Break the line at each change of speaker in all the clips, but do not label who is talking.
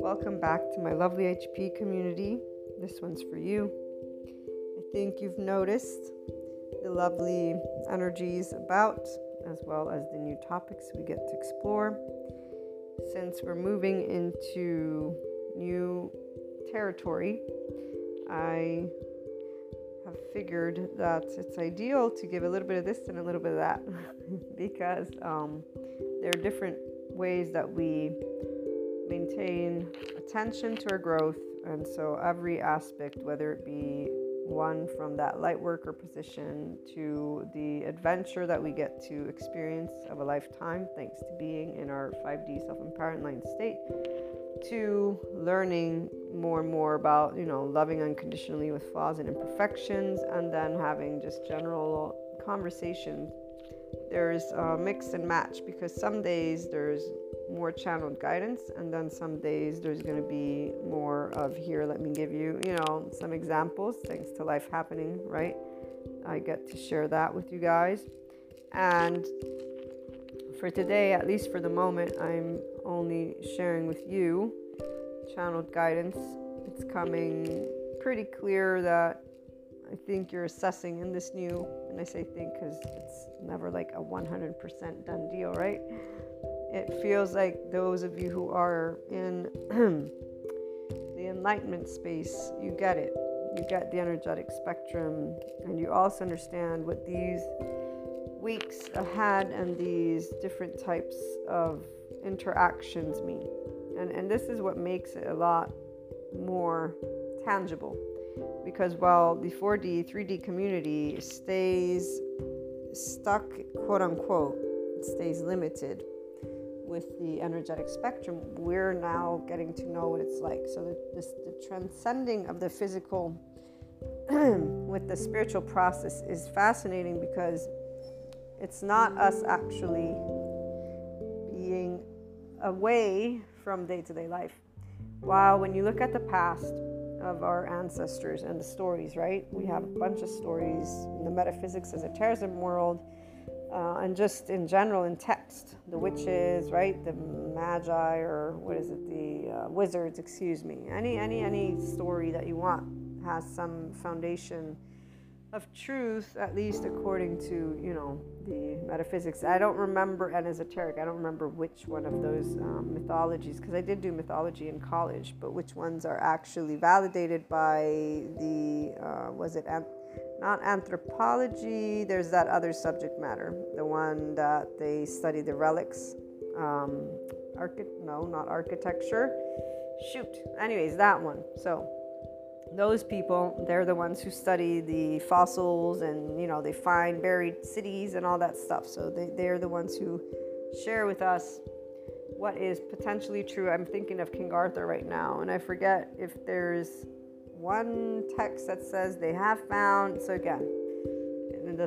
Welcome back to my lovely HP community. This one's for you. I think you've noticed the lovely energies about, as well as the new topics we get to explore. Since we're moving into new territory, I have figured that it's ideal to give a little bit of this and a little bit of that because um, there are different ways that we maintain attention to our growth. And so, every aspect, whether it be one from that light worker position to the adventure that we get to experience of a lifetime, thanks to being in our 5D self empowered line state, to learning more and more about, you know, loving unconditionally with flaws and imperfections, and then having just general conversations. There's a mix and match because some days there's more channeled guidance, and then some days there's going to be more of here. Let me give you, you know, some examples thanks to life happening, right? I get to share that with you guys. And for today, at least for the moment, I'm only sharing with you channeled guidance. It's coming pretty clear that I think you're assessing in this new, and I say think because it's never like a 100% done deal, right? It feels like those of you who are in the enlightenment space, you get it. You get the energetic spectrum, and you also understand what these weeks ahead and these different types of interactions mean. And, and this is what makes it a lot more tangible. Because while the 4D, 3D community stays stuck, quote unquote, stays limited with the energetic spectrum, we're now getting to know what it's like. So, the, this, the transcending of the physical with the spiritual process is fascinating because it's not us actually being away from day to day life. While when you look at the past of our ancestors and the stories, right? We have a bunch of stories in the metaphysics, esotericism world, uh, and just in general in text. The witches, right? The magi, or what is it? The uh, wizards, excuse me. Any, any, any story that you want has some foundation of truth, at least according to you know the metaphysics. I don't remember and esoteric. I don't remember which one of those um, mythologies because I did do mythology in college, but which ones are actually validated by the uh, was it not anthropology? There's that other subject matter, the one that they study the relics. Um, archi- no, not architecture. Shoot. Anyways, that one. So those people they're the ones who study the fossils and you know they find buried cities and all that stuff. So they, they're the ones who share with us what is potentially true. I'm thinking of king arthur right now and i forget if there's one text that says they have found so again the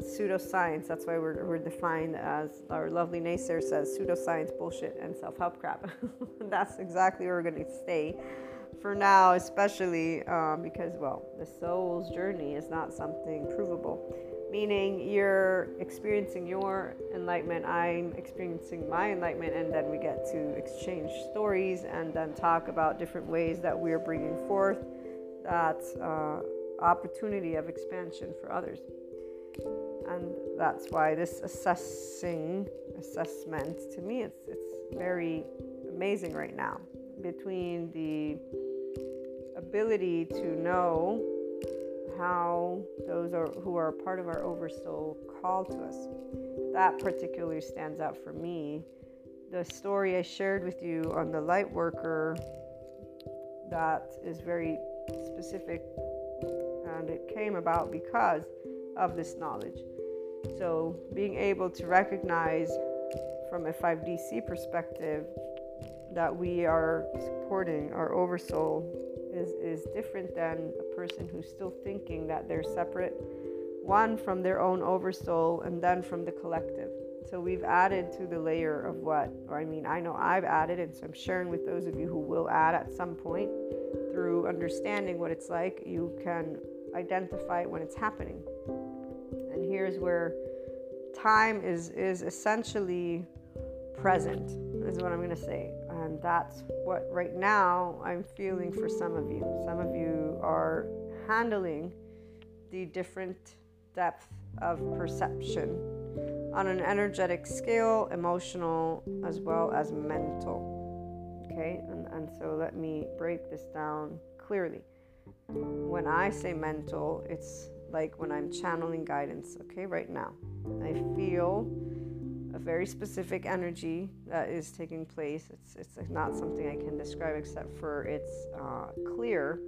pseudoscience that's why we're, we're defined as our lovely naysayer says pseudoscience bullshit and self-help crap that's exactly where we're going to stay for now, especially um, because, well, the soul's journey is not something provable. Meaning, you're experiencing your enlightenment, I'm experiencing my enlightenment, and then we get to exchange stories and then talk about different ways that we're bringing forth that uh, opportunity of expansion for others. And that's why this assessing assessment to me it's it's very amazing right now between the ability to know how those are who are part of our oversoul call to us. That particularly stands out for me. The story I shared with you on the light worker that is very specific and it came about because of this knowledge. So being able to recognize from a 5DC perspective that we are supporting our oversoul is, is different than a person who's still thinking that they're separate, one from their own oversoul and then from the collective. So we've added to the layer of what, or I mean, I know I've added, and so I'm sharing with those of you who will add at some point through understanding what it's like, you can identify when it's happening. And here's where time is, is essentially present, is what I'm going to say. And that's what right now I'm feeling for some of you. Some of you are handling the different depth of perception on an energetic scale, emotional, as well as mental. Okay, and, and so let me break this down clearly. When I say mental, it's like when I'm channeling guidance, okay, right now. I feel a very specific energy that is taking place. It's, it's not something I can describe except for it's uh, clear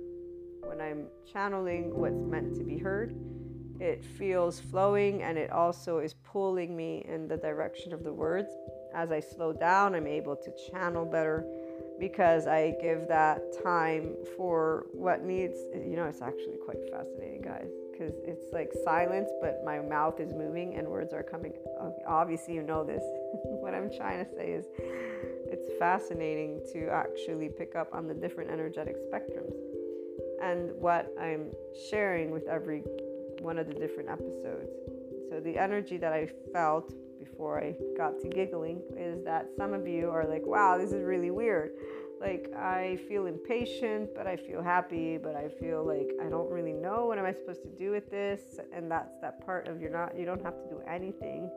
when I'm channeling what's meant to be heard it feels flowing and it also is pulling me in the direction of the words. As I slow down, I'm able to channel better because I give that time for what needs. You know, it's actually quite fascinating, guys, because it's like silence, but my mouth is moving and words are coming. Obviously, you know this. what I'm trying to say is it's fascinating to actually pick up on the different energetic spectrums. And what I'm sharing with every one of the different episodes. So, the energy that I felt before I got to giggling is that some of you are like, wow, this is really weird. Like, I feel impatient, but I feel happy, but I feel like I don't really know what am I supposed to do with this. And that's that part of you're not, you don't have to do anything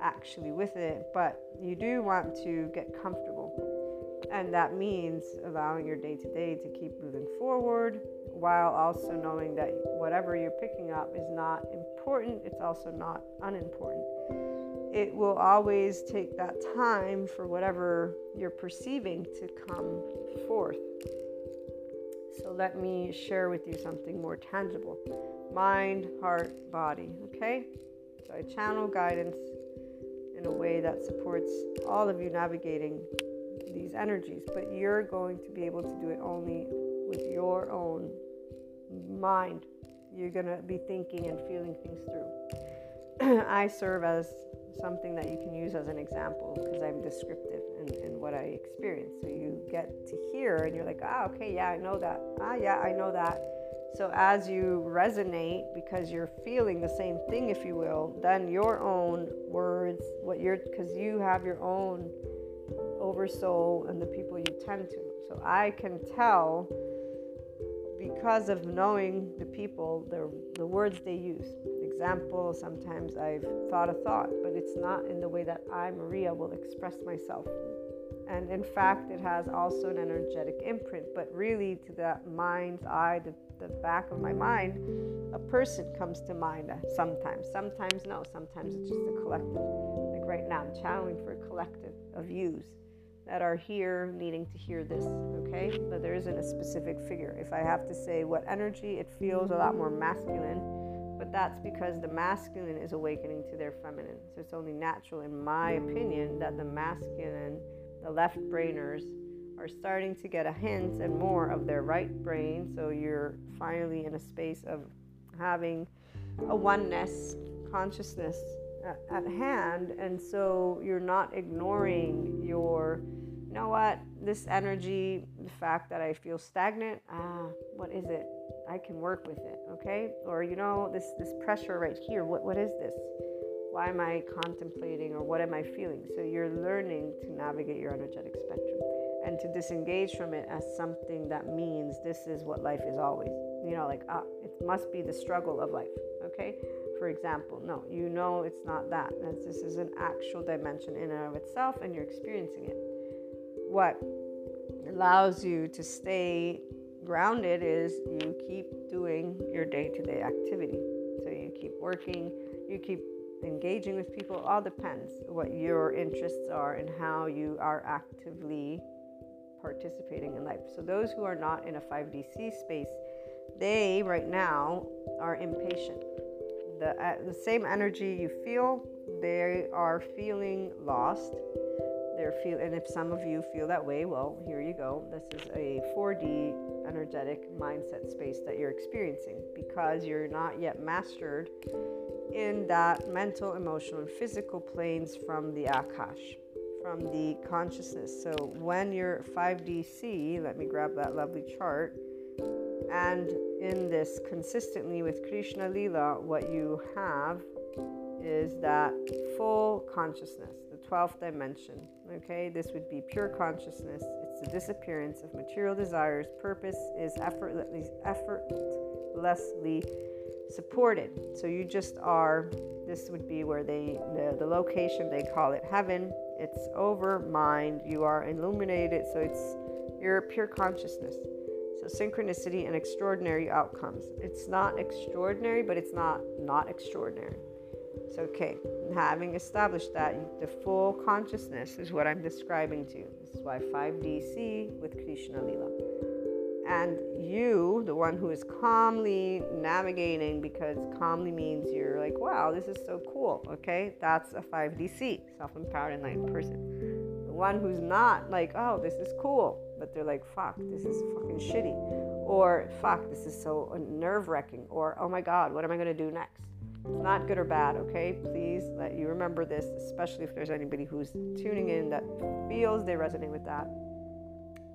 actually with it, but you do want to get comfortable. And that means allowing your day to day to keep moving forward, while also knowing that whatever you're picking up is not important, it's also not unimportant. It will always take that time for whatever you're perceiving to come forth. So, let me share with you something more tangible mind, heart, body. Okay? So, I channel guidance in a way that supports all of you navigating these energies, but you're going to be able to do it only with your own mind. You're going to be thinking and feeling things through. I serve as something that you can use as an example because I'm descriptive in, in what I experience. So you get to hear and you're like, ah, okay, yeah, I know that. Ah, yeah, I know that. So as you resonate because you're feeling the same thing, if you will, then your own words, what you're, because you have your own oversoul and the people you tend to. So I can tell because of knowing the people, the, the words they use. Example, sometimes I've thought a thought, but it's not in the way that I, Maria, will express myself. And in fact, it has also an energetic imprint, but really to the mind's eye, the, the back of my mind, a person comes to mind sometimes. Sometimes no, sometimes it's just a collective. Like right now, I'm channeling for a collective of yous that are here needing to hear this, okay? But there isn't a specific figure. If I have to say what energy, it feels a lot more masculine, but that's because the masculine is awakening to their feminine. So it's only natural, in my opinion, that the masculine, the left brainers, are starting to get a hint and more of their right brain. So you're finally in a space of having a oneness consciousness at, hand. And so you're not ignoring your, you know what, this energy, the fact that I feel stagnant, ah, what is it? I can work with it, okay? Or, you know, this, this pressure right here, what, what is this? Why am I contemplating or what am I feeling? So you're learning to navigate your energetic spectrum and to disengage from it as something that means this is what life is always. You know, like, ah, it must be the struggle of life, okay? for example. No, you know it's not that. This is an actual dimension in and of itself, and you're experiencing it. What allows you to stay grounded is you keep doing your day to day activity. So you keep working, you keep engaging with people. All depends what your interests are and how you are actively participating in life. So those who are not in a 5DC space, they right now are impatient the, uh, the same energy you feel, they are feeling lost. They're feel, and if some of you feel that way, well, here you go. This is a 4D energetic mindset space that you're experiencing because you're not yet mastered in that mental, emotional, and physical planes from the Akash, from the consciousness. So when you're 5DC, let me grab that lovely chart and in this consistently with Krishna Lila, what you have is that full consciousness. The 12th dimension. Okay, this would be pure consciousness. It's the disappearance of material desires. Purpose is effortlessly, effortlessly supported. So you just are. This would be where they the, the location they call it heaven. It's over mind. You are illuminated. So it's your pure consciousness. So synchronicity and extraordinary outcomes. It's not extraordinary, but it's not not extraordinary. It's okay. Having established that, the full consciousness is what I'm describing to you. This is why 5DC with Krishna Lila. And you, the one who is calmly navigating, because calmly means you're like, wow, this is so cool. Okay, that's a 5DC, self empowered enlightened person. The one who's not like, oh, this is cool, but they're like, fuck, this is fucking shitty. Or, fuck, this is so nerve wracking. Or, oh my God, what am I to do next? It's not good or bad, okay? Please let you remember this, especially if there's anybody who's tuning in that feels they resonate with that.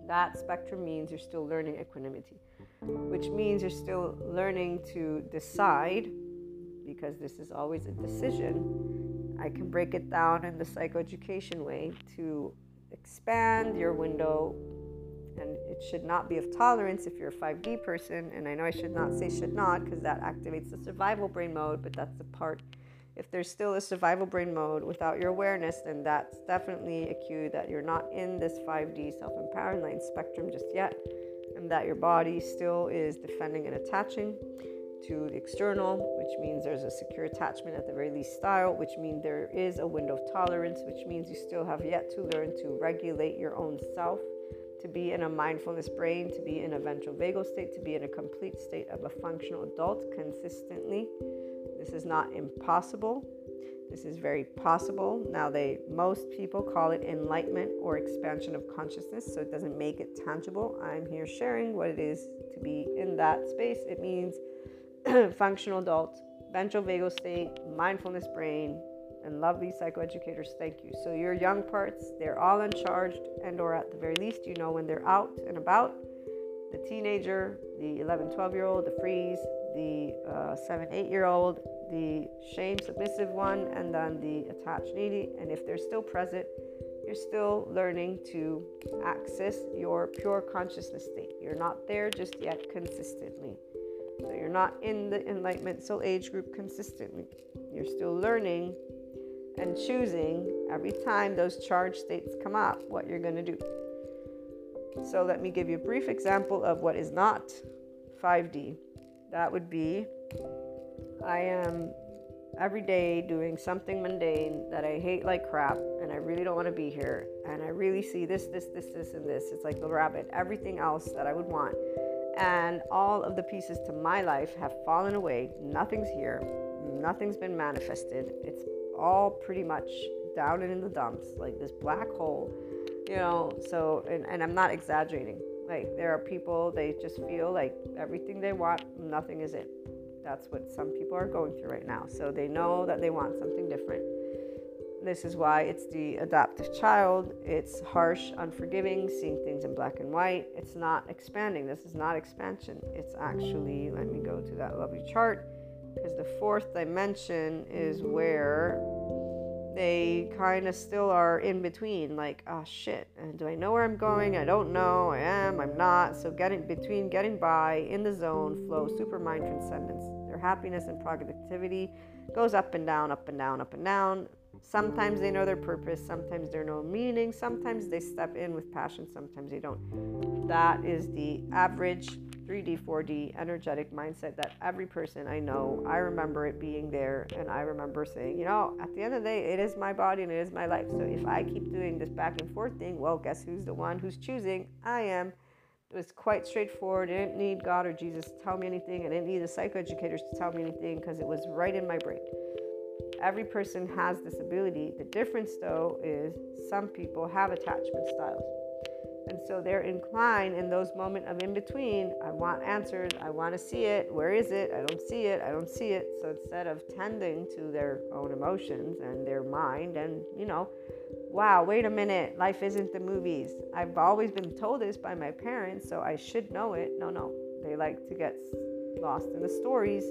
That spectrum means you're still learning equanimity, which means you're still learning to decide, because this is always a decision. I can break it down in the psychoeducation way to expand your window and it should not be of tolerance if you're a 5D person. And I know I should not say should not because that activates the survival brain mode, but that's the part. If there's still a survival brain mode without your awareness, then that's definitely a cue that you're not in this 5D self empowered line spectrum just yet, and that your body still is defending and attaching to the external, which means there's a secure attachment at the very least style, which means there is a window of tolerance, which means you still have yet to learn to regulate your own self to be in a mindfulness brain, to be in a ventral vagal state, to be in a complete state of a functional adult consistently. This is not impossible. This is very possible. Now they most people call it enlightenment or expansion of consciousness, so it doesn't make it tangible. I'm here sharing what it is to be in that space. It means functional adult, ventral vagal state, mindfulness brain, and lovely psychoeducators thank you. So your young parts they're all uncharged and or at the very least you know when they're out and about the teenager the 11 12 year old the freeze the uh, 7 8 year old the shame submissive one and then the attached needy. And if they're still present you're still learning to access your pure consciousness state. You're not there just yet consistently. So you're not in the enlightenment soul age group consistently. You're still learning and choosing every time those charged states come up what you're going to do. So, let me give you a brief example of what is not 5D. That would be I am every day doing something mundane that I hate like crap and I really don't want to be here. And I really see this, this, this, this, and this. It's like the rabbit, everything else that I would want. And all of the pieces to my life have fallen away. Nothing's here. Nothing's been manifested. It's all pretty much down and in the dumps, like this black hole, you know. So, and, and I'm not exaggerating. Like, there are people, they just feel like everything they want, nothing is it. That's what some people are going through right now. So, they know that they want something different. This is why it's the adoptive child. It's harsh, unforgiving, seeing things in black and white. It's not expanding. This is not expansion. It's actually, let me go to that lovely chart because the fourth dimension is where they kind of still are in between like oh shit and do i know where i'm going? I don't know i am i'm not. So getting between getting by in the zone flow supermind transcendence their happiness and productivity goes up and down up and down up and down sometimes they know their purpose sometimes there's no meaning sometimes they step in with passion sometimes they don't that is the average 3D, 4D energetic mindset that every person I know, I remember it being there. And I remember saying, you know, at the end of the day, it is my body and it is my life. So if I keep doing this back and forth thing, well, guess who's the one who's choosing? I am. It was quite straightforward. I didn't need God or Jesus to tell me anything. I didn't need the psychoeducators to tell me anything because it was right in my brain. Every person has this ability. The difference, though, is some people have attachment styles. And so they're inclined in those moments of in between. I want answers. I want to see it. Where is it? I don't see it. I don't see it. So instead of tending to their own emotions and their mind, and you know, wow, wait a minute, life isn't the movies. I've always been told this by my parents, so I should know it. No, no. They like to get lost in the stories,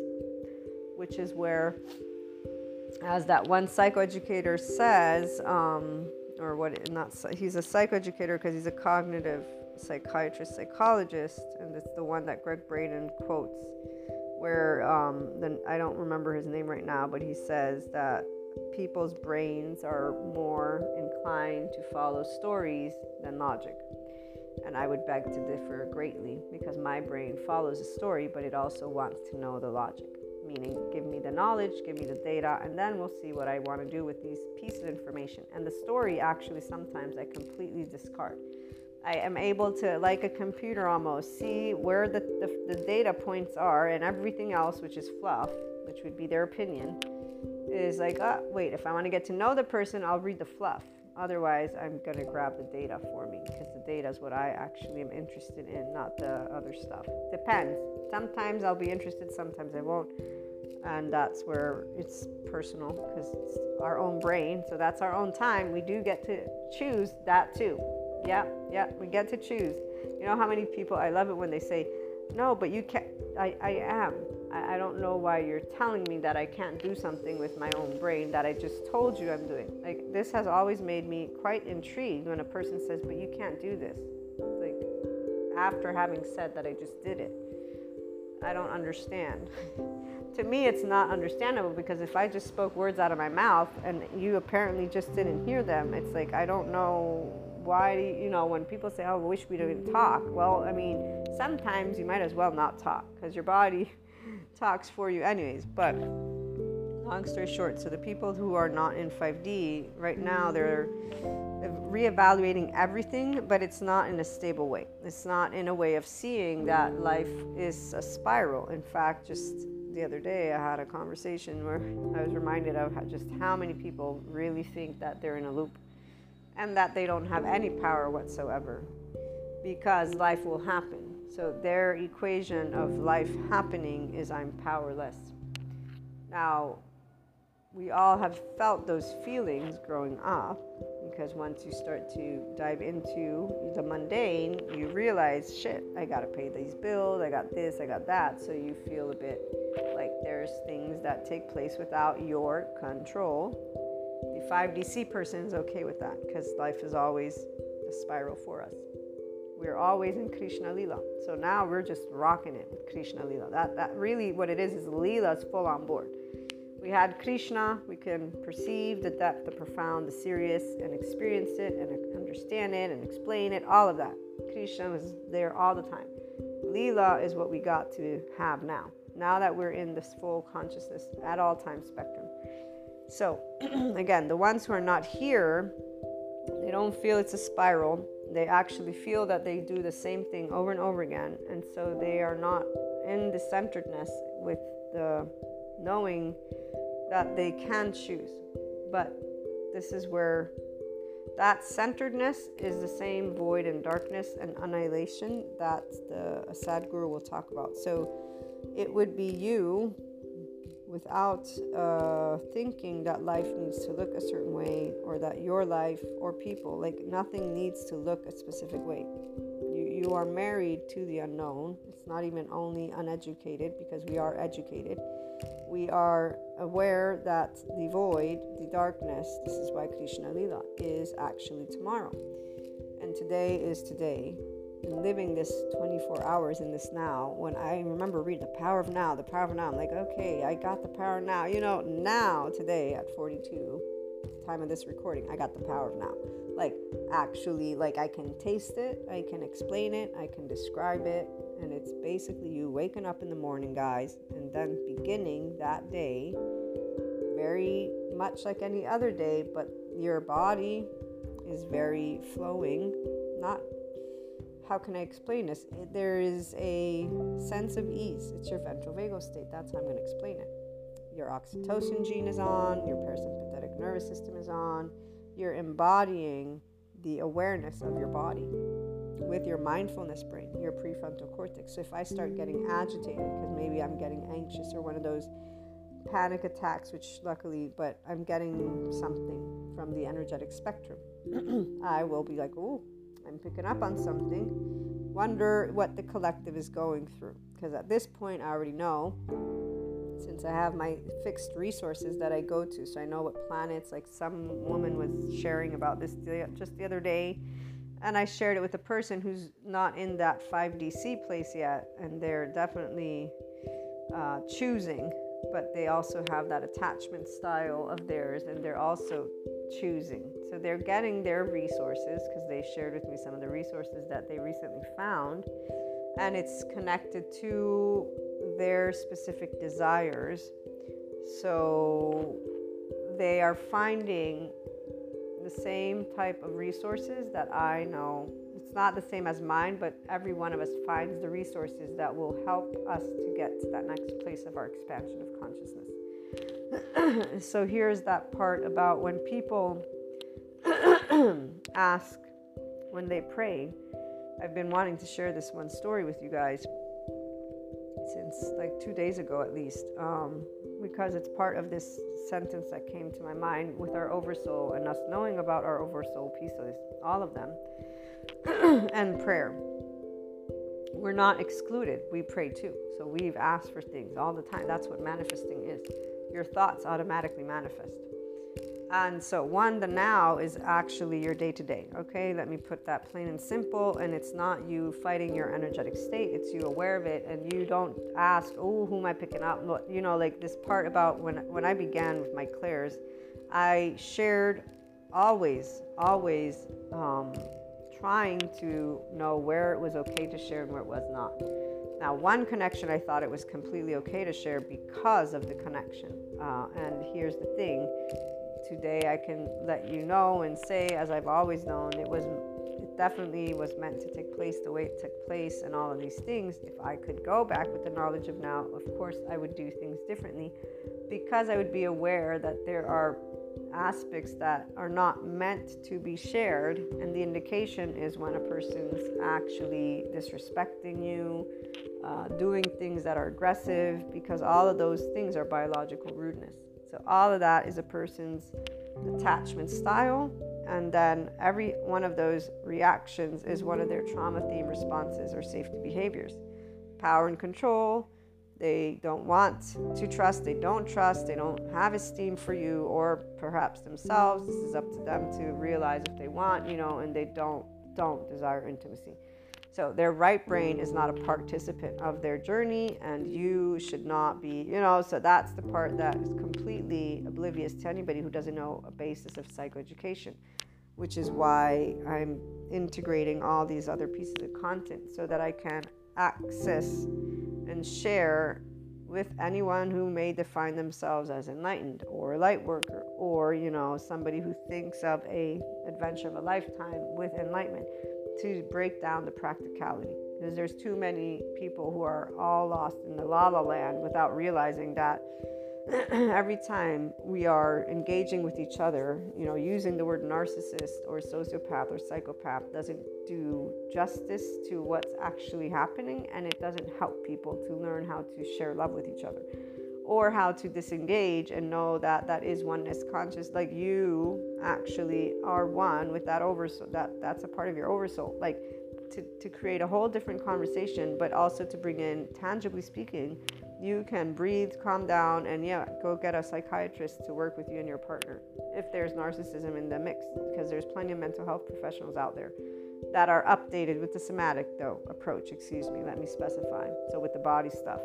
which is where as that one psychoeducator says, um, or what, not, he's a psychoeducator because he's a cognitive psychiatrist, psychologist, and it's the one that Gregg Braden quotes, where um, then I don't remember his name right now, but he says that people's brains are more inclined to follow stories than logic. And I would beg to differ greatly because my brain follows a story, but it also wants to know the logic. Meaning, give me the knowledge, give me the data, and then we'll see what I want to do with these pieces of information. And the story, actually, sometimes I completely discard. I am able to, like a computer almost, see where the, the, the data points are, and everything else, which is fluff, which would be their opinion, is like, oh, wait, if I want to get to know the person, I'll read the fluff. Otherwise, I'm going to grab the data for me because the data is what I actually am interested in, not the other stuff. Depends. Sometimes I'll be interested, sometimes I won't. And that's where it's personal because it's our own brain. So that's our own time. We do get to choose that too. Yeah, yeah, we get to choose. You know how many people, I love it when they say, no, but you can't. I, I am. I, I don't know why you're telling me that I can't do something with my own brain that I just told you I'm doing. Like, this has always made me quite intrigued when a person says, but you can't do this. Like, after having said that I just did it. I don't understand. to me, it's not understandable because if I just spoke words out of my mouth and you apparently just didn't hear them, it's like I don't know why do you, you know when people say, "Oh, I wish we didn't talk." Well, I mean, sometimes you might as well not talk because your body talks for you anyways. But long story short, so the people who are not in 5D right now, they're reevaluating everything, but it's not in a stable way. It's not in a way of seeing that life is a spiral. In fact, just the other day, I had a conversation where I was reminded of just how many people really think that they're in a loop and that they don't have any power whatsoever because life will happen. So their equation of life happening is I'm powerless. Now, we all have felt those feelings growing up because once you start to dive into the mundane, you realize, shit, I gotta pay these bills, I got this, I got that. So you feel a bit like there's things that take place without your control. The 5DC person is okay with that because life is always a spiral for us. We're always in Krishna Lila. So now we're just rocking it with Krishna Lila. That, that really what it is is Lila is full on board. We had Krishna, we can perceive the depth, the profound, the serious, and experience it and understand it and explain it, all of that. Krishna was there all the time. Lila is what we got to have now, now that we're in this full consciousness at all time spectrum. So, again, the ones who are not here, they don't feel it's a spiral they actually feel that they do the same thing over and over again and so they are not in the centeredness with the knowing that they can choose but this is where that centeredness is the same void and darkness and annihilation that the Sadhguru will talk about so it would be you without uh, thinking that life needs to look a certain way or that your life or people, like nothing needs to look a specific way. You, are married to the unknown. It's not even only uneducated because we are educated. We are aware that the void, the darkness, this is why Krishna Lila, is actually tomorrow. And today is today living this 24 hours in this now when i remember reading the power of now the power of now i'm like okay i got the power now you know now today at 42 time of this recording i got the power of now like actually like i can taste it i can explain it i can describe it and it's basically you waking up in the morning guys and then beginning that day very much like any other day but your body is very flowing not how can I explain this? There is a sense of ease. It's your ventral vagal state. That's how I'm going to explain it. Your oxytocin gene is on, your parasympathetic nervous system is on. You're embodying the awareness of your body with your mindfulness brain, your prefrontal cortex. So if I start getting agitated because maybe I'm getting anxious or one of those panic attacks, which luckily, but I'm getting something from the energetic spectrum, I will be like, oh, I'm picking up on something. Wonder what the collective is going through. Because at this point, I already know since I have my fixed resources that I go to. So I know what planets, like some woman was sharing about this just the other day. And I shared it with a person who's not in that 5DC place yet. And they're definitely uh, choosing, but they also have that attachment style of theirs. And they're also choosing. So they're getting their resources because they shared with me some of the resources that they recently found. And it's connected to their specific desires. So they are finding the same type of resources that I know. It's not the same as mine, but every one of us finds the resources that will help us to get to that next place of our expansion of consciousness. so here's that part about when people ask, when they pray. I've been wanting to share this one story with you guys since like two days ago at least, um, because it's part of this sentence that came to my mind with our oversoul and us knowing about our oversoul pieces, all of them, and prayer. We're not excluded. We pray too. So we've asked for things all the time. That's what manifesting is. Your thoughts automatically manifest. And so, one, the now is actually your day to day. Okay, let me put that plain and simple. And it's not you fighting your energetic state, it's you aware of it. And you don't ask, oh, who am I picking up? You know, like this part about when, when I began with my clairs, I shared always, always um, trying to know where it was okay to share and where it was not. Now, one connection I thought it was completely okay to share because of the connection. Uh, and here's the thing today I can let you know and say, as I've always known, it was it definitely was meant to take place the way it took place and all of these things. If I could go back with the knowledge of now, of course I would do things differently because I would be aware that there are aspects that are not meant to be shared and the indication is when a person's actually disrespecting you uh, doing things that are aggressive because all of those things are biological rudeness so, all of that is a person's attachment style. And then every one of those reactions is one of their trauma theme responses or safety behaviors. Power and control, they don't want to trust, they don't trust, they don't have esteem for you or perhaps themselves. This is up to them to realize if they want, you know, and they don't don't desire intimacy. So their right brain is not a participant of their journey, and you should not be, you know. So that's the part that is completely oblivious to anybody who doesn't know a basis of psychoeducation, which is why I'm integrating all these other pieces of content so that I can access and share with anyone who may define themselves as enlightened or a light worker or you know somebody who thinks of a adventure of a lifetime with enlightenment to break down the practicality. Because there's too many people who are all lost in the la la land without realizing that every time we are engaging with each other, you know, using the word narcissist or sociopath or psychopath doesn't do justice to what's actually happening and it doesn't help people to learn how to share love with each other or how to disengage and know that that is oneness conscious like you actually are one with that oversoul that that's a part of your oversoul. Like to, to create a whole different conversation but also to bring in tangibly speaking you can breathe calm down and yeah go get a psychiatrist to work with you and your partner if there's narcissism in the mix because there's plenty of mental health professionals out there that are updated with the somatic though approach excuse me let me specify so with the body stuff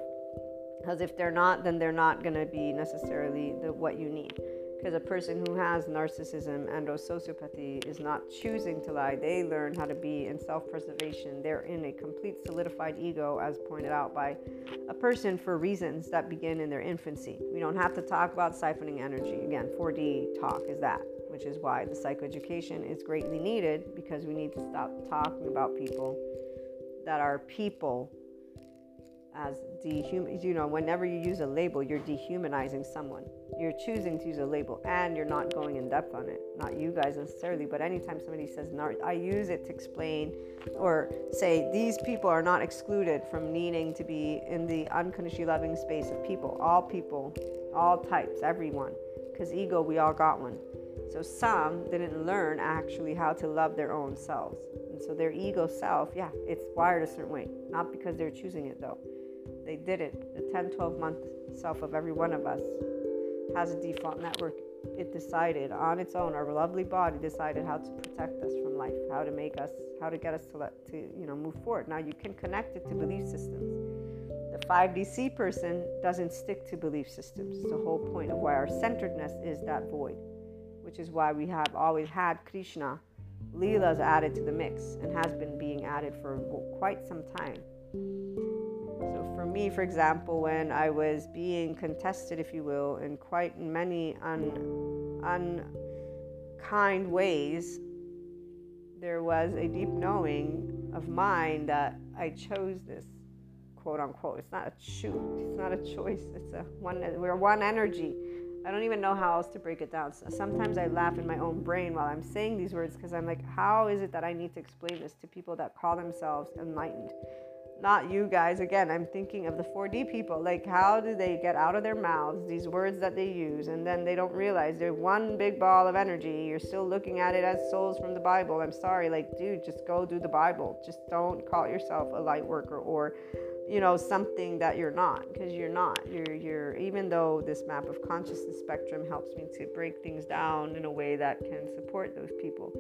because if they're not then they're not going to be necessarily the what you need. Because a person who has narcissism and or sociopathy is not choosing to lie. They learn how to be in self-preservation. They're in a complete solidified ego as pointed out by a person for reasons that begin in their infancy. We don't have to talk about siphoning energy. Again 4d talk is that which is why the psychoeducation is greatly needed because we need to stop talking about people that are people as dehuman you know whenever you use a label you're dehumanizing someone. You're choosing to use a label and you're not going in depth on it. Not you guys necessarily but anytime somebody says nar i use it to explain or say these people are not excluded from needing to be in the unconditionally loving space of people all people all types everyone. Because ego we all got one. So some didn't learn actually how to love their own selves. And so their ego self yeah it's wired a certain way. Not because they're choosing it though they did it. The 10, 12 month self of every one of us has a default network. It decided on its own, our lovely body decided how to protect us from life, how to make us, how to get us to let to you know move forward. Now you can connect it to belief systems. The 5DC person doesn't stick to belief systems. It's the whole point of why our centeredness is that void, which is why we have always had Krishna Lila's added to the mix and has been being added for quite some time. Me, for example, when I was being contested, if you will, in quite many un, unkind ways, there was a deep knowing of mine that I chose this, quote unquote. It's not a shoot, it's not a choice. It's a one. We're one energy I don't even know how else to break it down. So sometimes I laugh in my own brain while I'm saying these words because I'm like, how is it that I need to explain this to people that call themselves enlightened? Not you guys. Again, I'm thinking of the 4D people. Like, how do they get out of their mouths these words that they use and then they don't realize they're one big ball of energy? You're still looking at it as souls from the Bible. I'm sorry. Like, dude, just go do the Bible. Just don't call yourself a light worker or you know something that you're not because you're not you're you're even though this map of consciousness spectrum helps me to break things down in a way that can support those people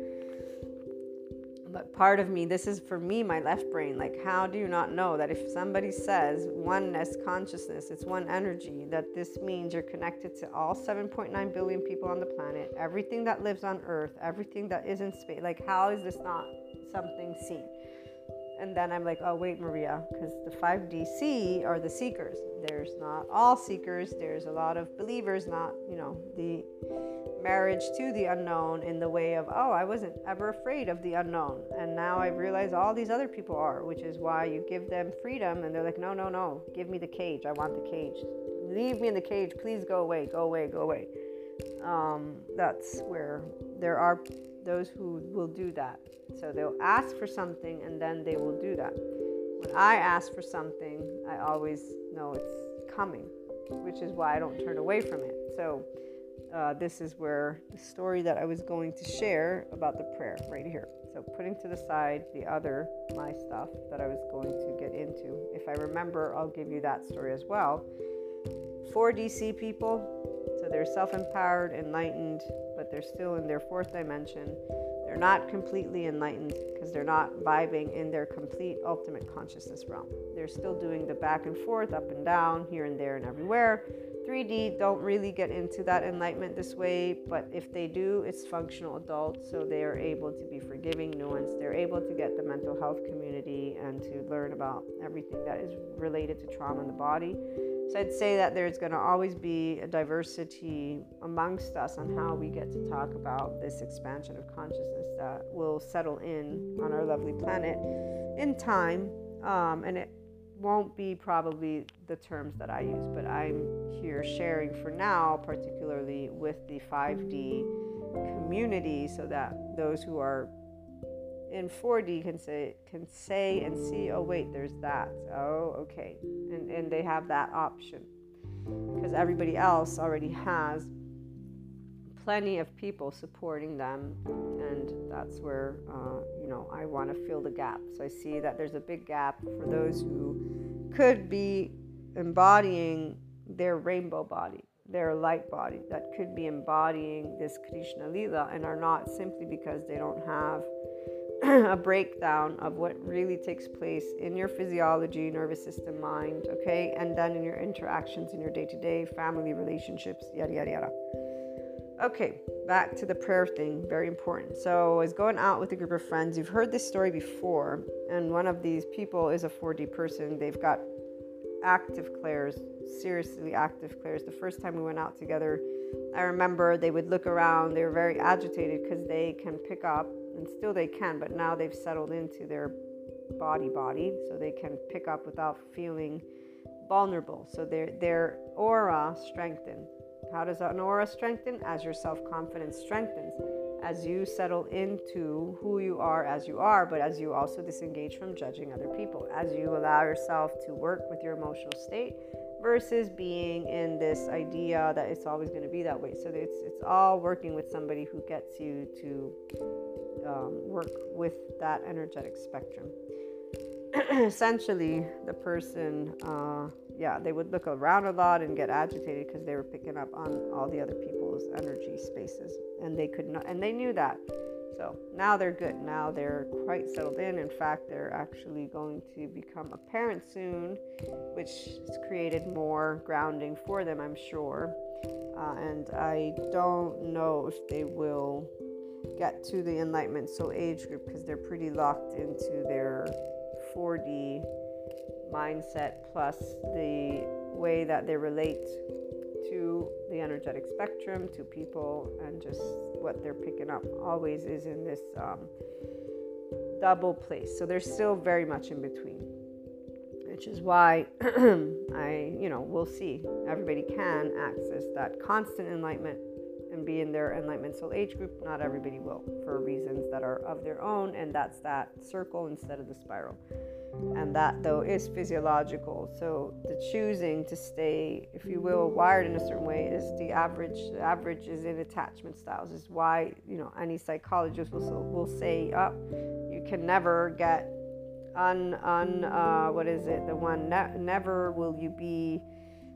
but part of me this is for me my left brain like how do you not know that if somebody says oneness consciousness it's one energy that this means you're connected to all 7.9 billion people on the planet everything that lives on earth everything that is in space like how is this not something seen and then I'm like, oh, wait, Maria, because the 5DC are the seekers. There's not all seekers, there's a lot of believers, not, you know, the marriage to the unknown in the way of, oh, I wasn't ever afraid of the unknown. And now I realize all these other people are, which is why you give them freedom and they're like, no, no, no, give me the cage. I want the cage. Leave me in the cage. Please go away, go away, go away. Um, that's where there are those who will do that. So they'll ask for something and then they will do that. When I ask for something, I always know it's coming, which is why I don't turn away from it. So uh, this is where the story that I was going to share about the prayer right here. So putting to the side the other my stuff that I was going to get into. If I remember, I'll give you that story as well. 4DC people, so they're self empowered, enlightened, but they're still in their fourth dimension. They're not completely enlightened because they're not vibing in their complete ultimate consciousness realm. They're still doing the back and forth, up and down, here and there and everywhere. 3D don't really get into that enlightenment this way, but if they do, it's functional adults, so they are able to be forgiving, nuanced. They're able to get the mental health community and to learn about everything that is related to trauma in the body so I'd say that there's going to always be a diversity amongst us on how we get to talk about this expansion of consciousness that will settle in on our lovely planet in time. Um, and it won't be probably the terms that I use, but I'm here sharing for now, particularly with the 5D community, so that those who are in 4D can say can say and see, oh wait, there's that. Oh, okay. And and they have that option. Because everybody else already has plenty of people supporting them and that's where uh, you know i want to fill the gap so i see that there's a big gap for those who could be embodying their rainbow body their light body that could be embodying this krishna lila and are not simply because they don't have a breakdown of what really takes place in your physiology, nervous system, mind, okay, and then in your interactions in your day to day, family relationships, yada, yada, yada. Okay, back to the prayer thing, very important. So, I was going out with a group of friends. You've heard this story before, and one of these people is a 4D person. They've got active clairs, seriously active clairs. The first time we went out together, I remember they would look around, they were very agitated because they can pick up and still they can, but now they've settled into their body body, so they can pick up without feeling vulnerable. So their their aura strengthen. How does an aura strengthen? As your self confidence strengthens, as you settle into who you are as you are, but as you also disengage from judging other people, as you allow yourself to work with your emotional state versus being in this idea that it's always going to be that way. So it's it's all working with somebody who gets you to um, work with that energetic spectrum. Essentially, the person uh, yeah, they would look around a lot and get agitated because they were picking up on all the other people's energy spaces, and they could not, and they knew that. So now they're good. Now they're quite settled in. In fact, they're actually going to become a parent soon, which has created more grounding for them, I'm sure. Uh, and I don't know if they will get to the enlightenment soul age group because they're pretty locked into their 4D mindset plus the way that they relate to the energetic spectrum, to people, and just what they're picking up always is in this um, double place. So they're still very much in between, which is why I, you know, we'll see. Everybody can access that constant enlightenment and be in their enlightenment soul age group. Not everybody will for reasons that are of their own, and that's that circle instead of the spiral. And that, though, is physiological. So the choosing to stay, if you will, wired in a certain way is the average. The average is in attachment styles. Is why you know any psychologist will will say, "Up, oh, you can never get un un uh, what is it? The one ne- never will you be."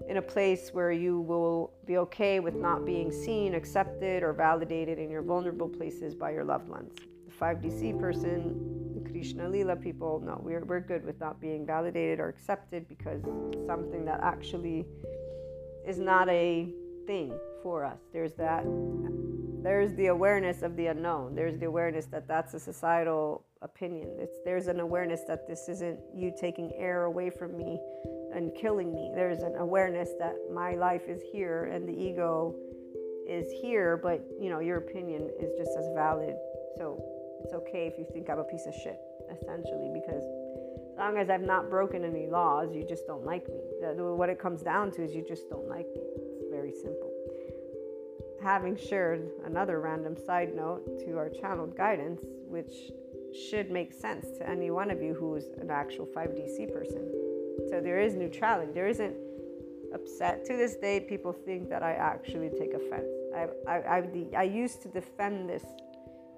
in a place where you will be okay with not being seen, accepted, or validated in your vulnerable places by your loved ones. The 5DC person, the Krishna Lila people, no, we're, we're good with not being validated or accepted because something that actually is not a thing for us. There's that, there's the awareness of the unknown. There's the awareness that that's a societal opinion. It's, there's an awareness that this isn't you taking air away from me and killing me. There's an awareness that my life is here and the ego is here, but you know, your opinion is just as valid. So it's okay if you think I'm a piece of shit, essentially, because as long as I've not broken any laws, you just don't like me. What it comes down to is you just don't like me. It's very simple. Having shared another random side note to our channeled guidance, which should make sense to any one of you who's an actual 5DC person so there is neutrality. There isn't upset. To this day, people think that I actually take offense. I, I, I, I used to defend this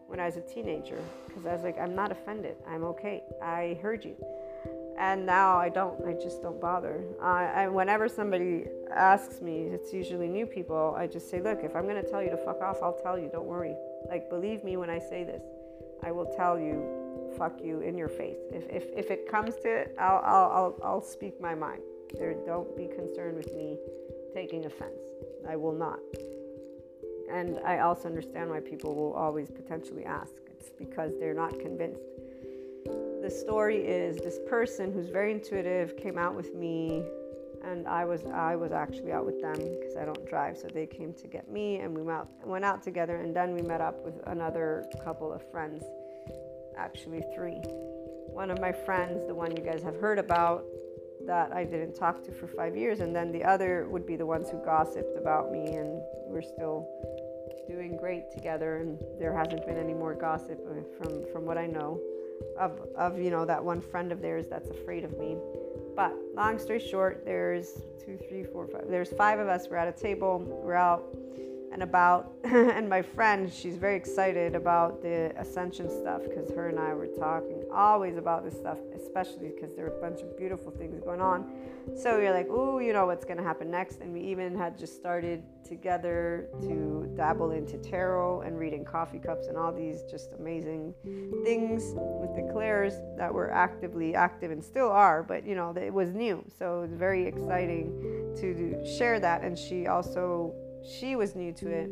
when I was a teenager because I was like, I'm not offended. I'm okay. I heard you. And now I don't. I just don't bother. Uh, and whenever somebody asks me, it's usually new people. I just say, look, if I'm going to tell you to fuck off, I'll tell you. Don't worry. Like, believe me when I say this. I will tell you fuck you in your face. If, if, if it comes to it, I'll, I'll, I'll, I'll speak my mind. There, don't be concerned with me taking offense. I will not. And I also understand why people will always potentially ask. It's because they're not convinced. The story is this person who's very intuitive came out with me and I was I was actually out with them because I don't drive, so they came to get me, and we went out, went out together, and then we met up with another couple of friends actually three. One of my friends, the one you guys have heard about, that I didn't talk to for five years, and then the other would be the ones who gossiped about me, and we're still doing great together. And there hasn't been any more gossip uh, from from what I know of of you know that one friend of theirs that's afraid of me. But long story short, there's two, three, four, five. There's five of us. We're at a table. We're out and about and my friend she's very excited about the ascension stuff because her and i were talking always about this stuff especially because there are a bunch of beautiful things going on. So we are like oh you know what's going to happen next? And we even had just started together to dabble into tarot and reading coffee cups and all these just amazing things with the clairs that were actively active and still are but you know it was new. So it was very exciting to share that. And she also she was new to it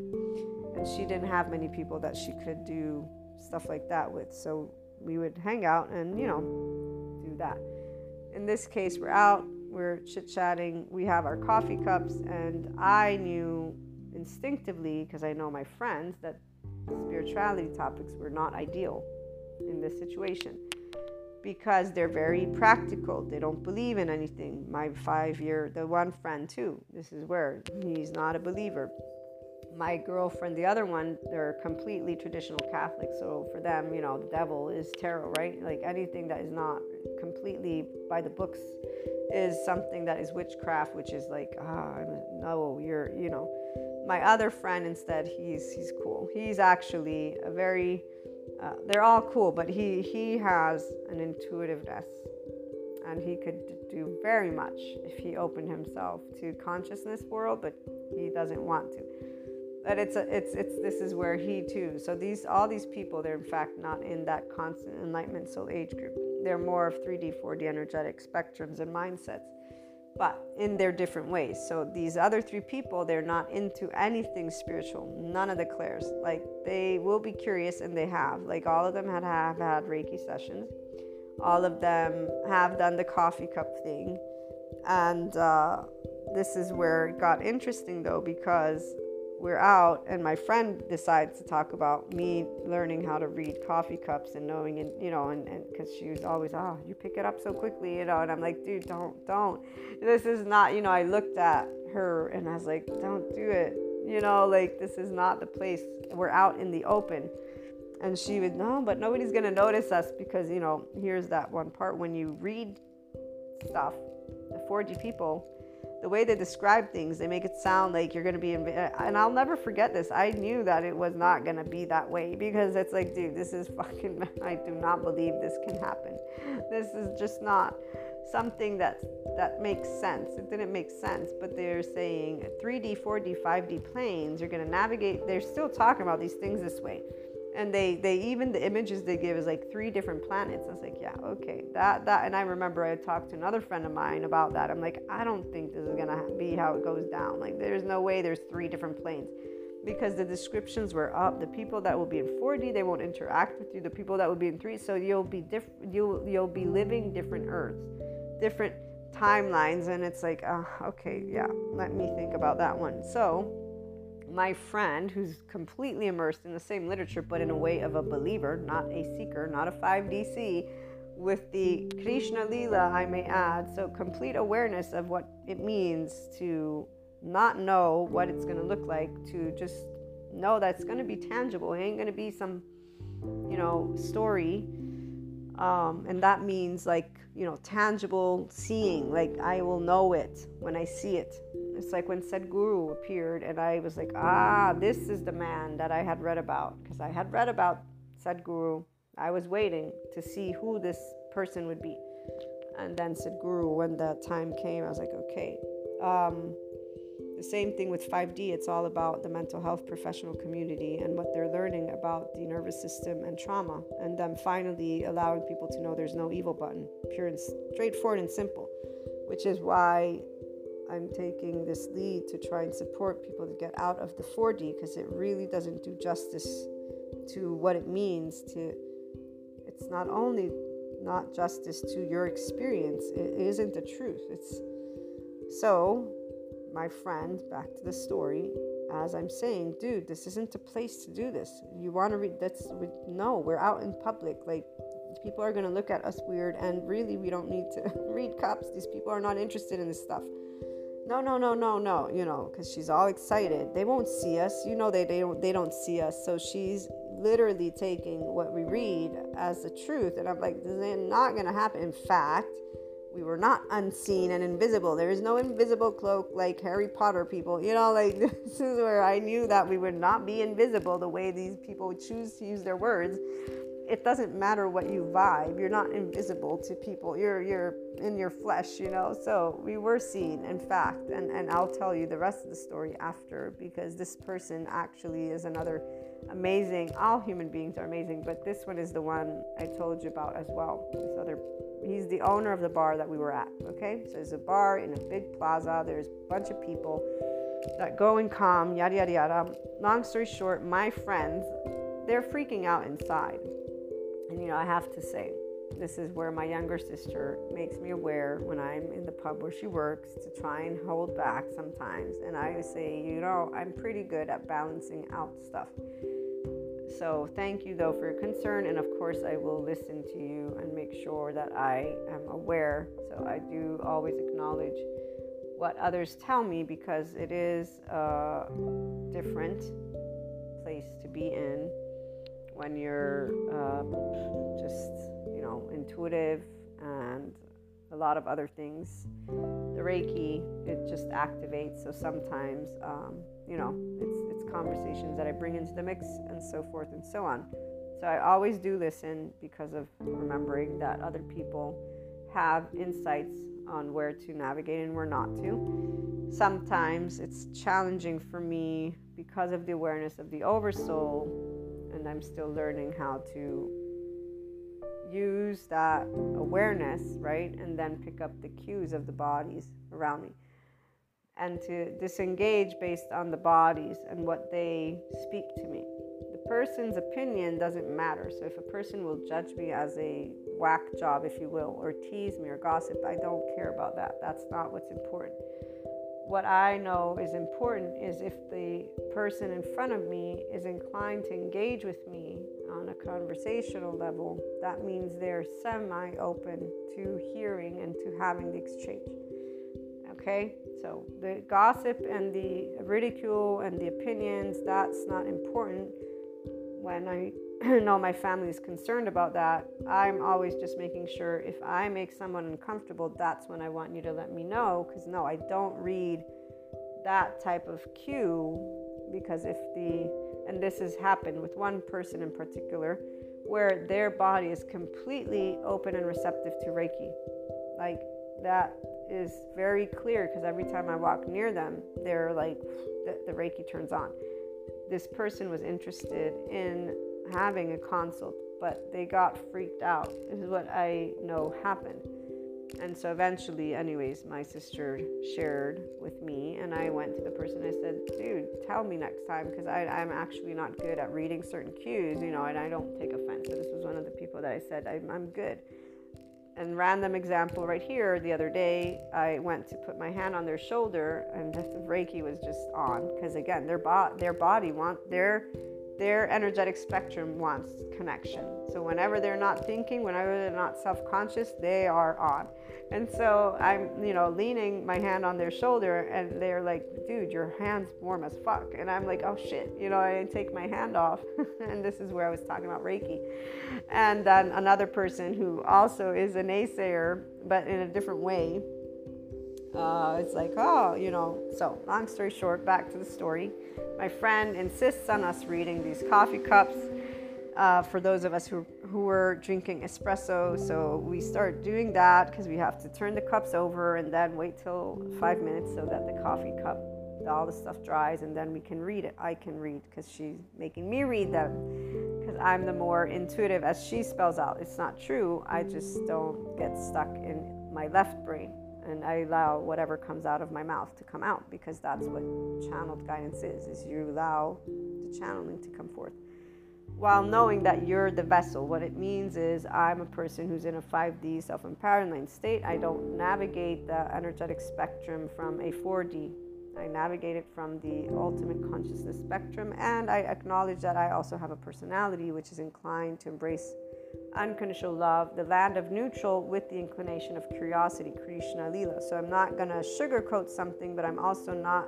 and she didn't have many people that she could do stuff like that with. So we would hang out and, you know, do that. In this case, we're out, we're chit chatting, we have our coffee cups, and I knew instinctively, because I know my friends, that spirituality topics were not ideal in this situation because they're very practical. They don't believe in anything. My five year, the one friend too, this is where he's not a believer. My girlfriend, the other one, they're completely traditional Catholic. So for them, you know, the devil is tarot, right? Like anything that is not completely by the books is something that is witchcraft, which is like, ah, no, you're, you know. My other friend instead, he's he's cool. He's actually a very uh, they're all cool, but he he has an intuitiveness, and he could do very much if he opened himself to consciousness world, but he doesn't want to. But it's a, it's it's this is where he too. So these all these people, they're in fact not in that constant enlightenment soul age group. They're more of 3D, 4D energetic spectrums and mindsets but in their different ways. So these other three people, they're not into anything spiritual. None of the clairs. Like they will be curious, and they have. Like all of them had have had Reiki sessions. All of them have done the coffee cup thing, and uh, this is where it got interesting though because we're out and my friend decides to talk about me learning how to read coffee cups and knowing and you know and because she was always oh you pick it up so quickly you know and i'm like dude don't don't. This is not you know i looked at her and i was like don't do it you know like this is not the place. We're out in the open. And she would no but nobody's gonna notice us because you know here's that one part. When you read stuff the 4d people the way they describe things, they make it sound like you're going to be, in, uh, and I'll never forget this. I knew that it was not going to be that way because it's like, dude, this is fucking, I do not believe this can happen. This is just not something that that makes sense. It didn't make sense, but they're saying 3D, 4D, 5D planes, you're going to navigate, they're still talking about these things this way and they they even the images they give is like three different planets. I was like yeah okay that that and i remember i talked to another friend of mine about that. I'm like i don't think this is gonna be how it goes down. Like there's no way there's three different planes. Because the descriptions were up. The people that will be in 4d they won't interact with you. The people that will be in 3 so you'll be different you'll you'll be living different earths different timelines. And it's like uh, okay yeah let me think about that one. So my friend who's completely immersed in the same literature, but in a way of a believer, not a seeker, not a 5DC, with the Krishna Lila, I may add. So, complete awareness of what it means to not know what it's going to look like, to just know that it's going to be tangible. It ain't going to be some, you know, story. Um, and that means like, you know, tangible seeing. Like, I will know it when I see it it's like when Sadhguru appeared, and I was like, ah, this is the man that I had read about. Because I had read about Sadhguru. I was waiting to see who this person would be. And then Sadhguru, when the time came, I was like, okay. Um, the same thing with 5D, it's all about the mental health professional community and what they're learning about the nervous system and trauma, and them finally allowing people to know there's no evil button, pure and straightforward and simple, which is why I'm taking this lead to try and support people to get out of the 4D because it really doesn't do justice to what it means to. It's not only not justice to your experience, it isn't the truth. It's so, my friend, back to the story, as I'm saying, dude, this isn't a place to do this. You want to read that's we, no, we're out in public. Like people are going to look at us weird and really we don't need to read cops. These people are not interested in this stuff no no no no no you know because she's all excited. They won't see us. You know they, they don't they don't see us. So she's literally taking what we read as the truth. And i'm like this is not to happen. In fact we were not unseen and invisible. There is no invisible cloak like harry potter people. You know like this is where i knew that we would not be invisible the way these people choose to use their words it doesn't matter what you vibe you're not invisible to people you're you're in your flesh you know? So we were seen in fact and and i'll tell you the rest of the story after because this person actually is another amazing all human beings are amazing but this one is the one i told you about as well. This other he's the owner of the bar that we were at okay? So there's a bar in a big plaza there's a bunch of people that go and come yada yada yada. Long story short my friends they're freaking out inside and you know, I have to say, this is where my younger sister makes me aware when I'm in the pub where she works to try and hold back sometimes. And I say, you know, I'm pretty good at balancing out stuff. So thank you though for your concern. And of course, I will listen to you and make sure that I am aware. So I do always acknowledge what others tell me because it is a different place to be in when you're uh, just, you know, intuitive and a lot of other things. The Reiki, it just activates. So sometimes, um, you know, it's, it's conversations that I bring into the mix and so forth and so on. So I always do listen because of remembering that other people have insights on where to navigate and where not to. Sometimes it's challenging for me because of the awareness of the oversoul, and I'm still learning how to use that awareness, right? And then pick up the cues of the bodies around me. And to disengage based on the bodies and what they speak to me. The person's opinion doesn't matter. So if a person will judge me as a whack job, if you will, or tease me or gossip, I don't care about that. That's not what's important. What I know is important is if the person in front of me is inclined to engage with me on a conversational level, that means they're semi open to hearing and to having the exchange. Okay, so the gossip and the ridicule and the opinions, that's not important. When I know my family is concerned about that, I'm always just making sure if I make someone uncomfortable, that's when I want you to let me know. Because no, I don't read that type of cue because if the and this has happened with one person in particular where their body is completely open and receptive to reiki like that is very clear because every time i walk near them they're like the, the reiki turns on this person was interested in having a consult but they got freaked out this is what i know happened and so eventually, anyways, my sister shared with me, and I went to the person. I said, "Dude, tell me next time, because I'm actually not good at reading certain cues, you know, and I don't take offense." So this was one of the people that I said, "I'm, I'm good." And random example right here. The other day, I went to put my hand on their shoulder, and the Reiki was just on, because again, their bo- their body want their their energetic spectrum wants connection. So whenever they're not thinking, whenever they're not self-conscious, they are on. And so I'm, you know, leaning my hand on their shoulder and they're like, dude, your hand's warm as fuck. And I'm like, oh shit, you know, I take my hand off. and this is where I was talking about Reiki. And then another person who also is a naysayer, but in a different way, uh, it's like, oh, you know. So, long story short, back to the story. My friend insists on us reading these coffee cups uh, for those of us who, who were drinking espresso. So, we start doing that because we have to turn the cups over and then wait till five minutes so that the coffee cup, all the stuff dries, and then we can read it. I can read because she's making me read them because I'm the more intuitive as she spells out. It's not true. I just don't get stuck in my left brain and I allow whatever comes out of my mouth to come out because that's what channeled guidance is is you allow the channeling to come forth. While knowing that you're the vessel what it means is i'm a person who's in a 5d self-empowerment state. I don't navigate the energetic spectrum from a 4d i navigate it from the ultimate consciousness spectrum and i acknowledge that i also have a personality which is inclined to embrace unconditional love, the land of neutral with the inclination of curiosity, Krishna Lila. So I'm not going to sugarcoat something, but I'm also not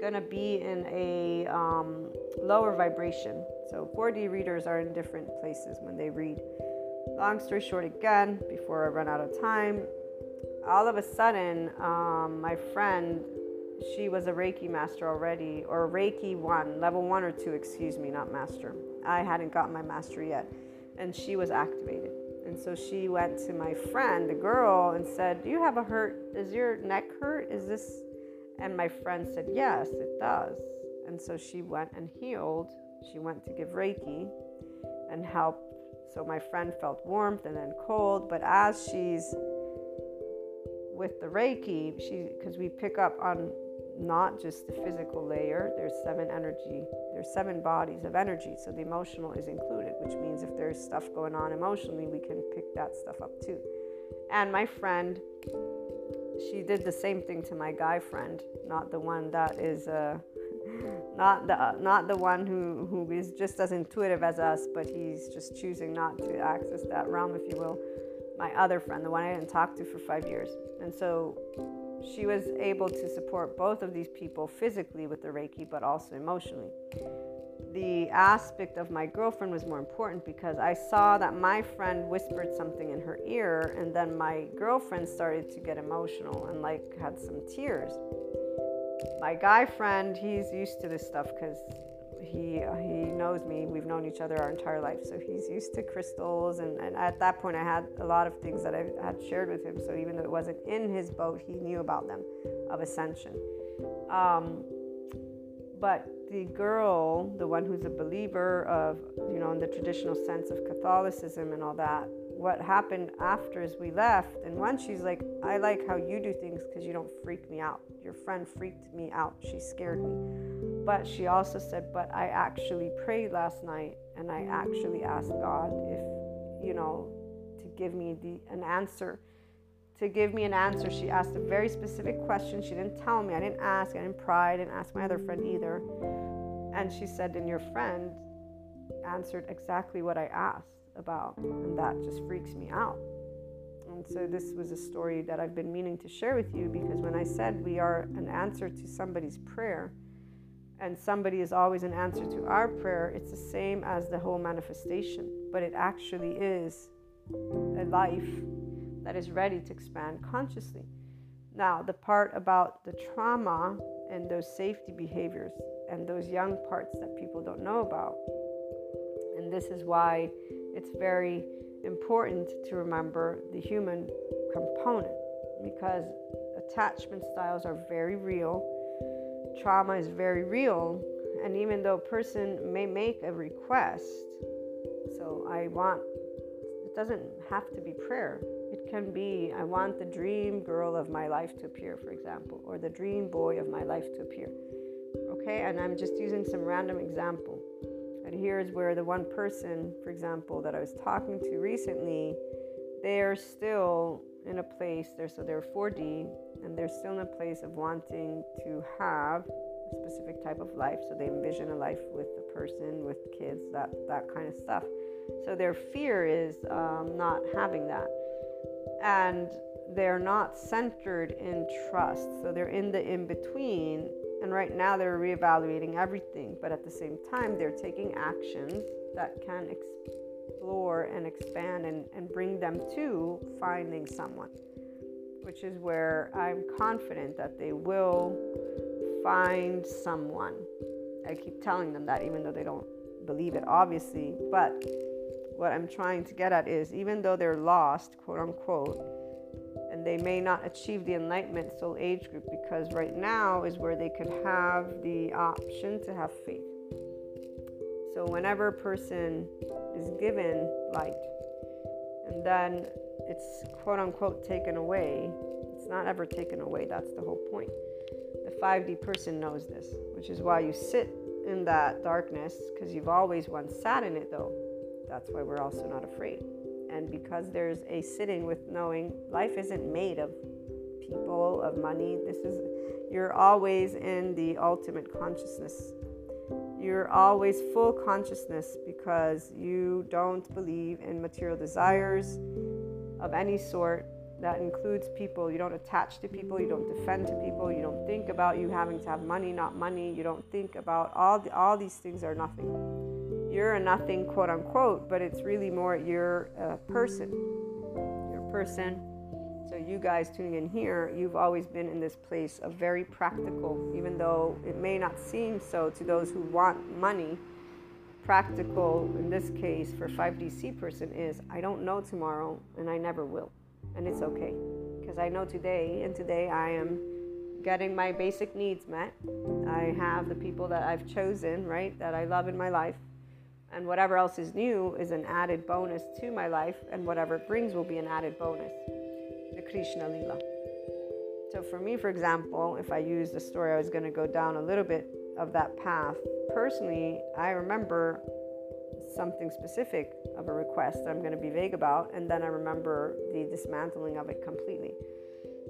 going to be in a um, lower vibration. So 4D readers are in different places when they read. Long story short, again, before I run out of time, all of a sudden, um, my friend, she was a Reiki master already, or Reiki 1, level 1 or 2, excuse me, not master. I hadn't gotten my master yet and she was activated. And so she went to my friend, the girl, and said, Do you have a hurt? Is your neck hurt? Is this? And my friend said, Yes, it does. And so she went and healed. She went to give Reiki and help. So my friend felt warmth and then cold. But as she's with the Reiki, she because we pick up on not just the physical layer, there's seven energy there's seven bodies of energy, so the emotional is included, which means if there's stuff going on emotionally, we can pick that stuff up too. And my friend, she did the same thing to my guy friend, not the one that is uh, not the uh, not the one who who is just as intuitive as us, but he's just choosing not to access that realm, if you will. My other friend, the one I didn't talk to for five years, and so she was able to support both of these people physically with the Reiki, but also emotionally. The aspect of my girlfriend was more important because I saw that my friend whispered something in her ear, and then my girlfriend started to get emotional and like had some tears. My guy friend, he's used to this stuff because he he knows me. We've known each other our entire life, so he's used to crystals. And, and at that point, I had a lot of things that I had shared with him. So even though it wasn't in his boat, he knew about them of ascension. Um, but the girl, the one who's a believer of, you know, in the traditional sense of Catholicism and all that, what happened after is we left. And one, she's like, I like how you do things because you don't freak me out. Your friend freaked me out. She scared me. But she also said, But I actually prayed last night and I actually asked God if, you know, to give me the, an answer. To give me an answer, she asked a very specific question. She didn't tell me. I didn't ask. I didn't pry. I didn't ask my other friend either. And she said, And your friend answered exactly what I asked about. And that just freaks me out. And so, this was a story that I've been meaning to share with you because when I said we are an answer to somebody's prayer, and somebody is always an answer to our prayer, it's the same as the whole manifestation. But it actually is a life that is ready to expand consciously. Now, the part about the trauma and those safety behaviors and those young parts that people don't know about. And this is why it's very important to remember the human component because attachment styles are very real, trauma is very real, and even though a person may make a request, so I want, it doesn't have to be prayer. It can be, I want the dream girl of my life to appear, for example, or the dream boy of my life to appear. Okay, and I'm just using some random example. And here's where the one person, for example, that I was talking to recently, they are still in a place there so they're 4D and they're still in a place of wanting to have a specific type of life. So they envision a life with a person, with kids, that that kind of stuff. So their fear is um, not having that, and they're not centered in trust. So they're in the in between and right now they're reevaluating everything, but at the same time, they're taking actions that can explore and expand and, and bring them to finding someone, which is where I'm confident that they will find someone. I keep telling them that, even though they don't believe it, obviously. But what I'm trying to get at is even though they're lost, quote unquote, and they may not achieve the enlightenment soul age group because right now is where they could have the option to have faith. So, whenever a person is given light and then it's quote unquote taken away, it's not ever taken away. That's the whole point. The 5D person knows this, which is why you sit in that darkness because you've always once sat in it, though. That's why we're also not afraid and because there's a sitting with knowing life isn't made of people of money this is you're always in the ultimate consciousness you're always full consciousness because you don't believe in material desires of any sort that includes people you don't attach to people you don't defend to people you don't think about you having to have money not money you don't think about all the, all these things are nothing you're a nothing, quote unquote, but it's really more you're a person. You're a person. So, you guys tuning in here, you've always been in this place of very practical, even though it may not seem so to those who want money. Practical, in this case, for 5DC person, is I don't know tomorrow and I never will. And it's okay. Because I know today, and today I am getting my basic needs met. I have the people that I've chosen, right, that I love in my life and whatever else is new is an added bonus to my life, and whatever it brings will be an added bonus. Krishna Lila. So, for me, for example, if I use the story, I was going to go down a little bit of that path. Personally, I remember something specific of a request that I'm going to be vague about, and then I remember the dismantling of it completely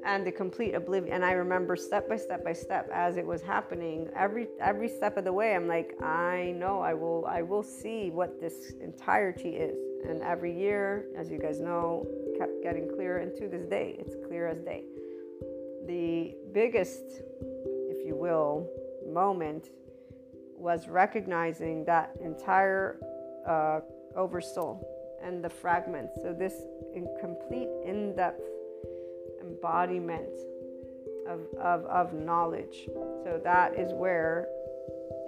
and the complete oblivion and i remember step by step by step as it was happening every every step of the way i'm like i know i will i will see what this entirety is and every year as you guys know kept getting clearer and to this day it's clear as day the biggest if you will moment was recognizing that entire uh, oversoul and the fragments so this incomplete in-depth embodiment of, of, of knowledge. So that is where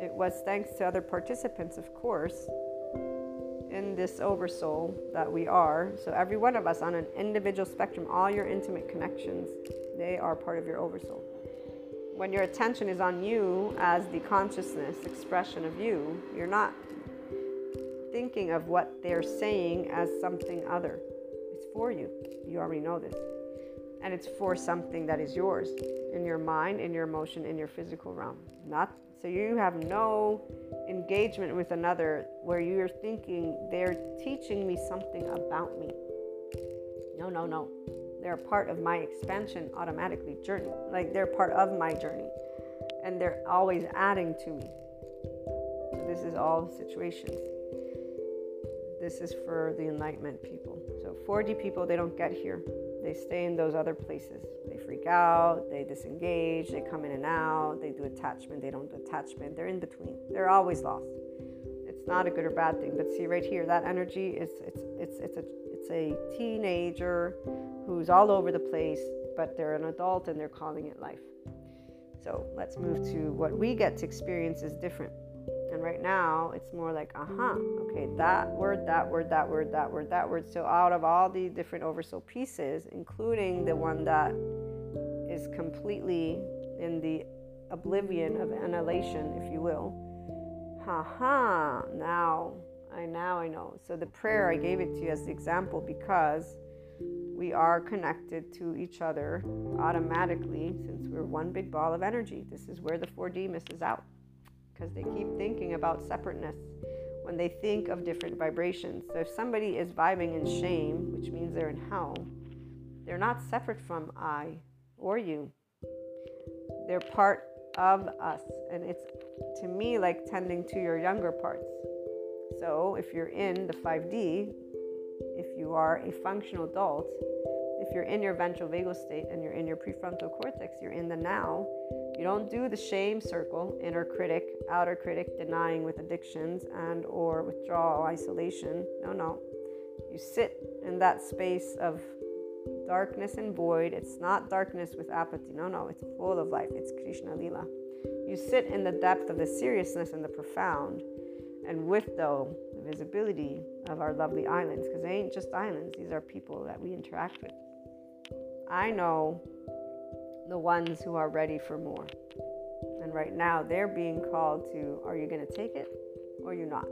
It was thanks to other participants, of course, in this oversoul that we are. So, every one of us on an individual spectrum, all your intimate connections, they are part of your oversoul. When your attention is on you as the consciousness expression of you, you're not thinking of what they're saying as something other. It's for you. You already know this. And it's for something that is yours in your mind, in your emotion, in your physical realm. Not so you have no engagement with another where you're thinking they're teaching me something about me. No, no, no. They're part of my expansion automatically journey. Like they're part of my journey. And they're always adding to me. This is all situations. This is for the enlightenment people. So 4D people, they don't get here. They stay in those other places. They freak out, they disengage, they come in and out, they do attachment, they don't do attachment. They're in between. They're always lost. It's not a good or bad thing. But see right here, that energy is it's it's it's a it's a teenager who's all over the place, but they're an adult and they're calling it life. So let's move to what we get to experience is different. And right now, it's more like, uh huh, okay, that word, that word, that word, that word, that word. So, out of all the different oversoul pieces, including the one that is completely in the oblivion of annihilation, if you will, ha ha, now I now I know. So the prayer I gave it to you as the example because we are connected to each other automatically since we're one big ball of energy. This is where the 4D misses out because they keep thinking about separateness when they think of different vibrations. So if somebody is vibing in shame, which means they're in hell, they're not separate from I or you. They're part of us. And it's to me like tending to your younger parts. So if you're in the 5D, if you are a functional adult, if you're in your ventral vagal state and you're in your prefrontal cortex, you're in the now, you don't do the shame circle, inner critic, outer critic, denying with addictions and or withdrawal, isolation. No, no. You sit in that space of darkness and void. It's not darkness with apathy. No, no. It's full of life. It's Krishna Lila. You sit in the depth of the seriousness and the profound. And with, though, the visibility of our lovely islands, because they ain't just islands, these are people that we interact with. I know the ones who are ready for more. And right now, they're being called to are you going to take it or are you not?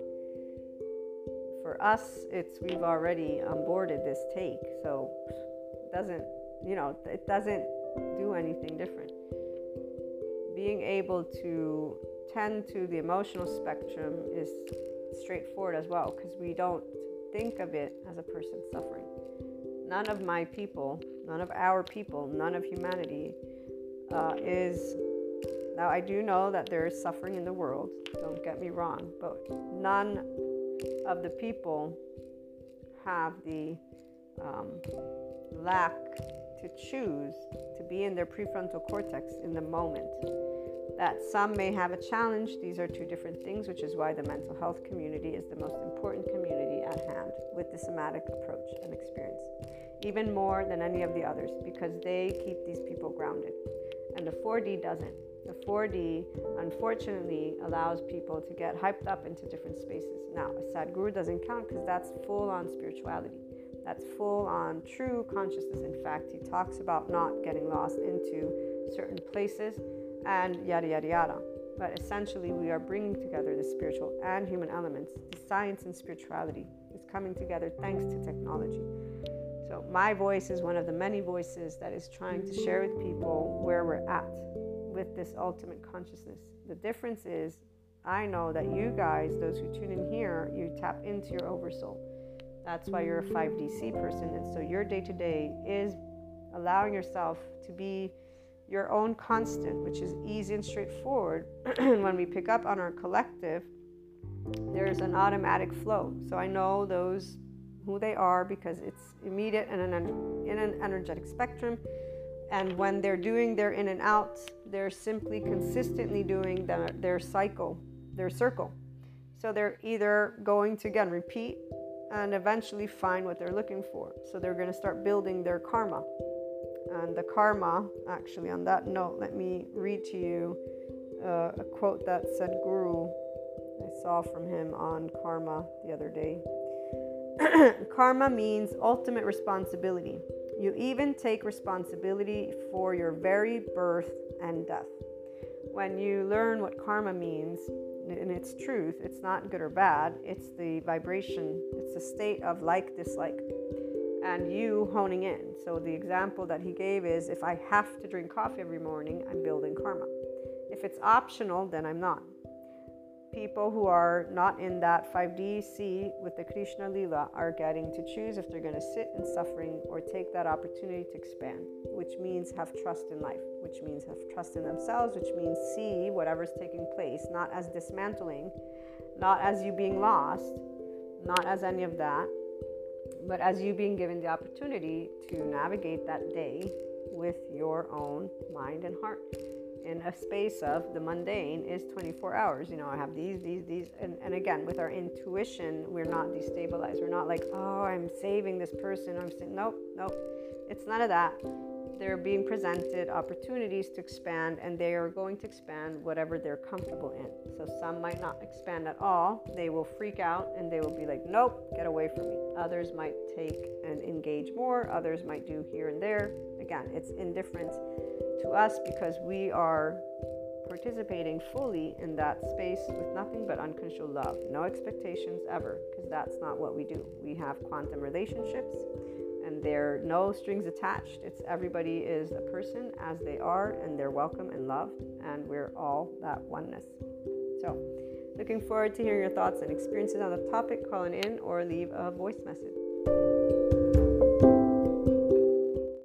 For us, it's we've already onboarded this take, so it doesn't, you know, it doesn't do anything different. Being able to tend to the emotional spectrum is straightforward as well because we don't think of it as a person suffering. None of my people, none of our people, none of humanity uh, is now I do know that there is suffering in the world, don't get me wrong, but none of the people have the um, lack to choose to be in their prefrontal cortex in the moment. That some may have a challenge, these are two different things, which is why the mental health community is the most important community at hand with the somatic approach and experience, even more than any of the others, because they keep these people grounded and the 4D doesn't. The 4D, unfortunately, allows people to get hyped up into different spaces. Now, a Sadhguru doesn't count because that's full on spirituality. That's full on true consciousness. In fact, he talks about not getting lost into certain places and yada, yada, yada. But essentially, we are bringing together the spiritual and human elements. The science and spirituality is coming together thanks to technology. So, my voice is one of the many voices that is trying to share with people where we're at with this ultimate consciousness. The difference is, I know that you guys, those who tune in here, you tap into your oversoul. That's why you're a 5DC person. And so, your day to day is allowing yourself to be your own constant, which is easy and straightforward. And when we pick up on our collective, there's an automatic flow. So, I know those who they are because it's immediate and in an energetic spectrum. And when they're doing their in and out, they're simply consistently doing the, their cycle, their circle. So they're either going to again repeat and eventually find what they're looking for. So they're going to start building their karma. And the karma, actually, on that note, let me read to you uh, a quote that Sadhguru I saw from him on karma the other day. karma means ultimate responsibility. You even take responsibility for your very birth and death. When you learn what karma means, in its truth, it's not good or bad, it's the vibration, it's the state of like, dislike, and you honing in. So, the example that he gave is if I have to drink coffee every morning, I'm building karma. If it's optional, then I'm not people who are not in that 5D C with the Krishna Lila are getting to choose if they're going to sit in suffering or take that opportunity to expand, which means have trust in life, which means have trust in themselves, which means see whatever's taking place, not as dismantling, not as you being lost, not as any of that, but as you being given the opportunity to navigate that day with your own mind and heart in a space of the mundane is 24 hours. You know, I have these, these, these. And, and again, with our intuition, we're not destabilized. We're not like, oh, I'm saving this person. I'm saying, nope, nope. It's none of that. They're being presented opportunities to expand, and they are going to expand whatever they're comfortable in. So some might not expand at all. They will freak out and they will be like, nope, get away from me. Others might take and engage more. Others might do here and there. Again, it's indifferent to us because we are participating fully in that space with nothing but unconditional love. No expectations ever, because that's not what we do. We have quantum relationships and there are no strings attached. It's everybody is a person as they are and they're welcome and loved, and we're all that oneness. So, looking forward to hearing your thoughts and experiences on the topic. Call in or leave a voice message.